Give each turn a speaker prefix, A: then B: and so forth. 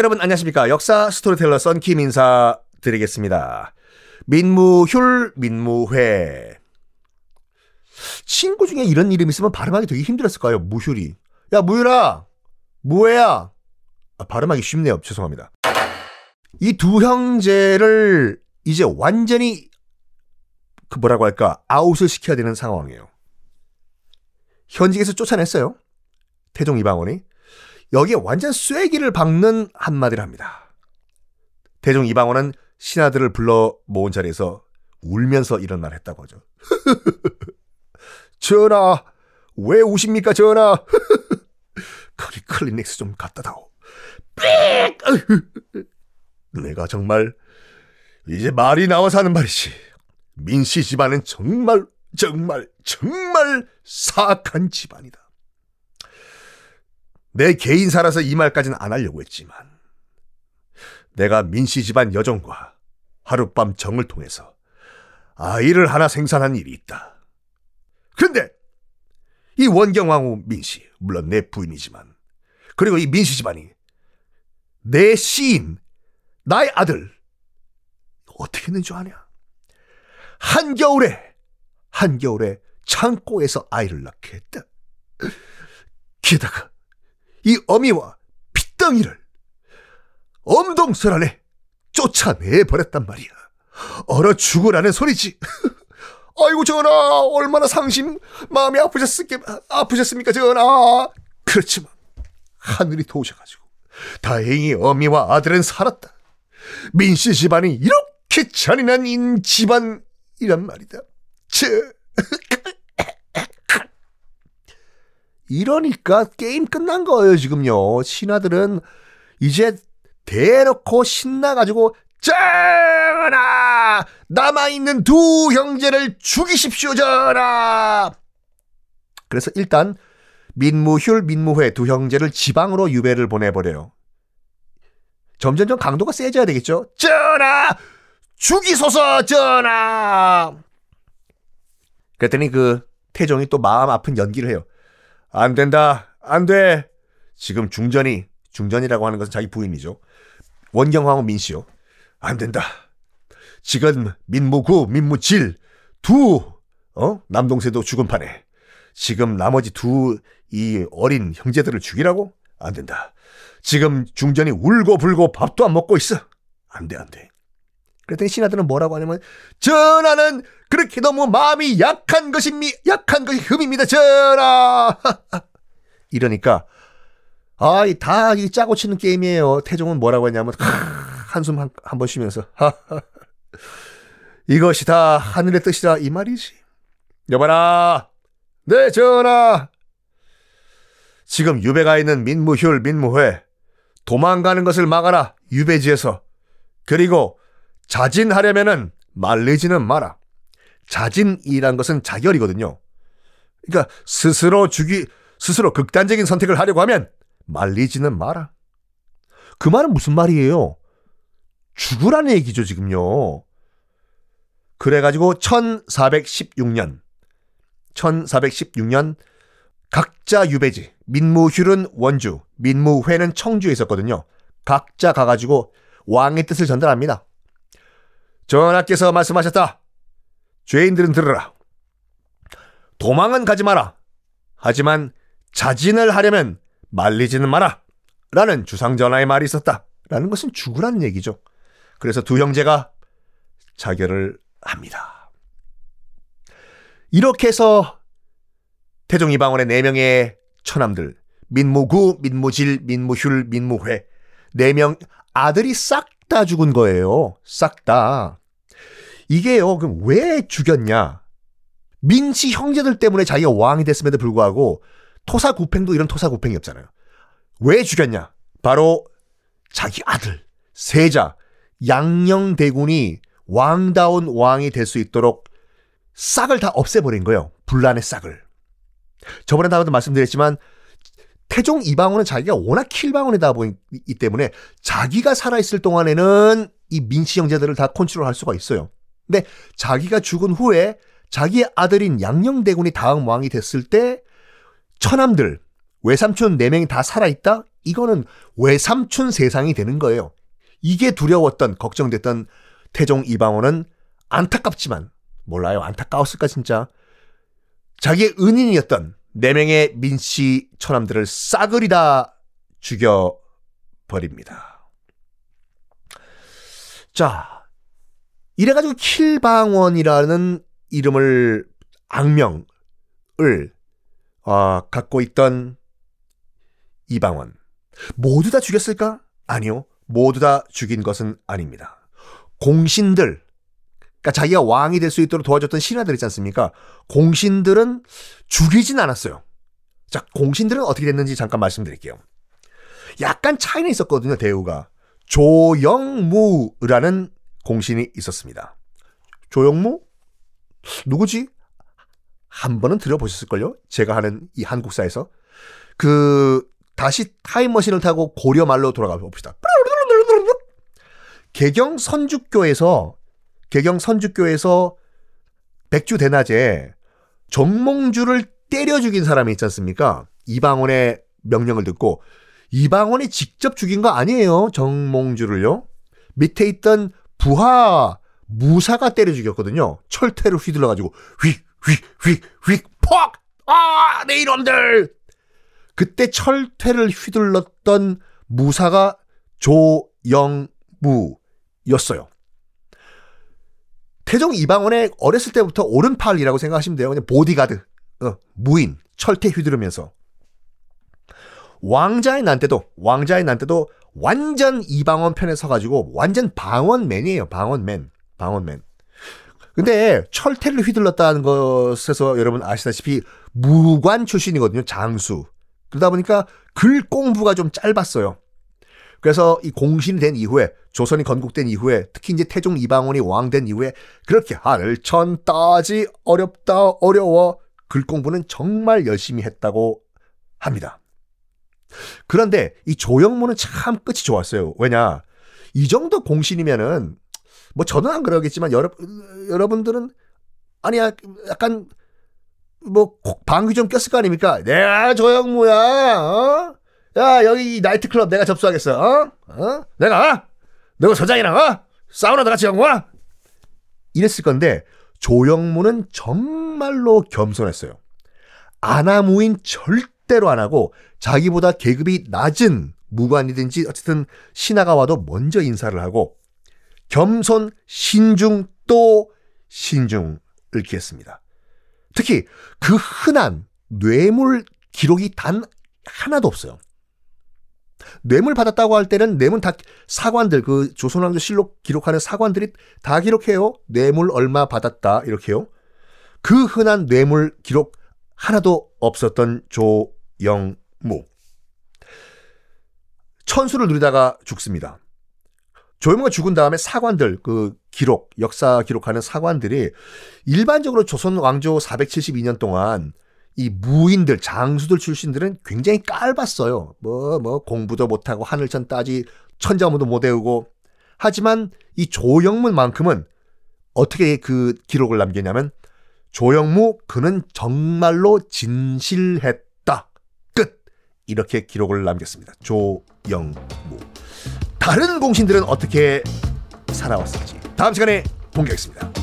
A: 여러분 안녕하십니까. 역사 스토리텔러 썬킴 인사 드리겠습니다. 민무휼, 민무회. 친구 중에 이런 이름 있으면 발음하기 되게 힘들었을까요? 무휼이. 야, 무휼아! 무회야! 아, 발음하기 쉽네요. 죄송합니다. 이 두 형제를 이제 완전히 그 뭐라고 할까 아웃을 시켜야 되는 상황이에요. 현직에서 쫓아냈어요. 태종 이방원이. 여기에 완전 쐐기를 박는 한마디를 합니다. 대종 이방원은 신하들을 불러 모은 자리에서 울면서 이런 말을 했다고 하죠. 전하, 왜 우십니까, 전하? 거기 클리닉스 좀 갖다 다오. 삑! 내가 정말 이제 말이 나와서 하는 말이지. 민씨 집안은 정말, 정말, 정말 사악한 집안이다. 내 개인사라서 이 말까지는 안 하려고 했지만 내가 민씨 집안 여종과 하룻밤 정을 통해서 아이를 하나 생산한 일이 있다. 근데 이 원경왕후 민씨, 물론 내 부인이지만 그리고 이 민씨 집안이 내 시인, 나의 아들 어떻게 했는 줄 아냐? 한겨울에 한겨울에 창고에서 아이를 낳게 했다. 게다가 이 어미와 핏덩이를 엄동설 안에 쫓아내 버렸단 말이야. 얼어 죽으라는 소리지. 아이고 전하 얼마나 상심 마음이 아프셨습니까 아프셨습니까 전하. 그렇지만 하늘이 도우셔가지고 다행히 어미와 아들은 살았다. 민씨 집안이 이렇게 잔인한 인 집안이란 말이다. 저 이러니까 게임 끝난 거예요, 지금요. 신하들은 이제 대놓고 신나가지고, 전하! 남아있는 두 형제를 죽이십시오, 전하! 그래서 일단, 민무휼, 민무회 두 형제를 지방으로 유배를 보내버려요. 점점점 강도가 세져야 되겠죠? 전하! 죽이소서, 전하! 그랬더니 그 태종이 또 마음 아픈 연기를 해요. 안 된다. 안 돼. 지금 중전이, 중전이라고 하는 것은 자기 부인이죠. 원경황후 민씨요. 안 된다. 지금 민무구, 민무질, 두, 어? 남동생도 죽은 판에. 지금 나머지 두 이 어린 형제들을 죽이라고? 안 된다. 지금 중전이 울고 불고 밥도 안 먹고 있어. 안 돼, 안 돼. 그랬더니 신하들은 뭐라고 하냐면, 전하는 그렇게 너무 마음이 약한 것입니, 약한 것이 흠입니다, 전하! 이러니까, 아, 다이 짜고 치는 게임이에요. 태종은 뭐라고 했냐면, 한숨 한, 한 번 쉬면서, 이것이 다 하늘의 뜻이다, 이 말이지. 여봐라! 네, 전하! 지금 유배가 있는 민무휼, 민무회, 도망가는 것을 막아라, 유배지에서. 그리고 자진하려면은 말리지는 마라. 자진이란 것은 자결이거든요. 그러니까 스스로 죽이 스스로 극단적인 선택을 하려고 하면 말리지는 마라. 그 말은 무슨 말이에요? 죽으라는 얘기죠, 지금요. 그래가지고 1416년, 1416년 각자 유배지, 민무휼은 원주, 민무회는 청주에 있었거든요. 각자 가가지고 왕의 뜻을 전달합니다. 전하께서 말씀하셨다. 죄인들은 들으라. 도망은 가지 마라. 하지만 자진을 하려면 말리지는 마라. 라는 주상전하의 말이 있었다. 라는 것은 죽으라는 얘기죠. 그래서 두 형제가 자결을 합니다. 이렇게 해서 태종 이방원의 네 명의 처남들 민무구, 민무질, 민무휼, 민무회 네 명 아들이 싹 다 죽은 거예요. 싹 다. 이게요. 그럼 왜 죽였냐? 민씨 형제들 때문에 자기가 왕이 됐음에도 불구하고 토사구팽도 이런 토사구팽이 없잖아요. 왜 죽였냐? 바로 자기 아들 세자 양녕대군이 왕다운 왕이 될 수 있도록 싹을 다 없애버린 거예요. 분란의 싹을. 저번에 나도 말씀드렸지만 태종 이방원은 자기가 워낙 킬방원이다 보기 때문에 자기가 살아있을 동안에는 이 민씨 형제들을 다 컨트롤할 수가 있어요. 근데 자기가 죽은 후에 자기의 아들인 양녕대군이 다음 왕이 됐을 때 처남들 외삼촌 4명이 다 살아있다? 이거는 외삼촌 세상이 되는 거예요. 이게 두려웠던, 걱정됐던 태종 이방원은 안타깝지만, 몰라요. 안타까웠을까, 진짜. 자기의 은인이었던 4명의 민씨 처남들을 싸그리 다 죽여 버립니다. 자, 이래가지고 킬방원이라는 이름을, 악명을, 어, 갖고 있던 이방원. 모두 다 죽였을까? 아니요. 모두 다 죽인 것은 아닙니다. 공신들, 그러니까 자기가 왕이 될 수 있도록 도와줬던 신하들 있지 않습니까? 공신들은 죽이진 않았어요. 자, 공신들은 어떻게 됐는지 잠깐 말씀드릴게요. 약간 차이는 있었거든요, 대우가. 조영무라는 공신이 있었습니다. 조영무? 누구지? 한 번은 들어보셨을걸요? 제가 하는 이 한국사에서. 그, 다시 타임머신을 타고 고려 말로 돌아가 봅시다. 개경 선주교에서 개경 선주교에서 백주 대낮에 정몽주를 때려 죽인 사람이 있지 않습니까? 이방원의 명령을 듣고 이방원이 직접 죽인 거 아니에요. 정몽주를요. 밑에 있던 부하 무사가 때려 죽였거든요. 철퇴를 휘둘러 가지고 휙 휙 휙휙 퍽! 아, 내 이놈들! 그때 철퇴를 휘둘렀던 무사가 조영무였어요. 태종 이방원의 어렸을 때부터 오른팔이라고 생각하시면 돼요. 그냥 보디가드, 어, 무인, 철퇴 휘두르면서. 왕자의 난 때도, 왕자의 난 때도 완전 이방원 편에 서가지고 완전 방원맨이에요. 방원맨. 방원맨. 근데 철퇴를 휘둘렀다는 것에서 여러분 아시다시피 무관 출신이거든요. 장수. 그러다 보니까 글 공부가 좀 짧았어요. 그래서 이 공신이 된 이후에 조선이 건국된 이후에 특히 이제 태종 이방원이 왕된 이후에 그렇게 하늘 천 따지 어렵다 어려워 글 공부는 정말 열심히 했다고 합니다. 그런데 이 조영무는 참 끝이 좋았어요. 왜냐 이 정도 공신이면은 뭐 저는 안 그러겠지만 여러 여러분들은 아니야 약간 뭐 방귀 좀 꼈을 거 아닙니까? 내가 조영무야. 어? 야 여기 나이트클럽 내가 접수하겠어. 어? 어? 내가 너가 서장이랑 어? 사우나도 같이 가고 와. 이랬을 건데 조영무는 정말로 겸손했어요. 아나무인 절대로 안 하고 자기보다 계급이 낮은 무관이든지 어쨌든 신하가 와도 먼저 인사를 하고 겸손, 신중 또 신중을 기했습니다. 특히 그 흔한 뇌물 기록이 단 하나도 없어요. 뇌물 받았다고 할 때는 뇌물 다 사관들 그 조선왕조 실록 기록하는 사관들이 다 기록해요. 뇌물 얼마 받았다 이렇게요. 그 흔한 뇌물 기록 하나도 없었던 조영무. 천수를 누리다가 죽습니다. 조영무가 죽은 다음에 사관들 그 기록 역사 기록하는 사관들이 일반적으로 조선 왕조 472년 동안 이 무인들 장수들 출신들은 굉장히 깔봤어요. 뭐뭐 뭐 공부도 못하고 하늘천 따지 천자문도 못 외우고 하지만 이 조영문만큼은 어떻게 그 기록을 남기냐면 조영무 그는 정말로 진실했다. 끝. 이렇게 기록을 남겼습니다. 조영무. 다른 공신들은 어떻게 살아왔을지 다음 시간에 공개하겠습니다.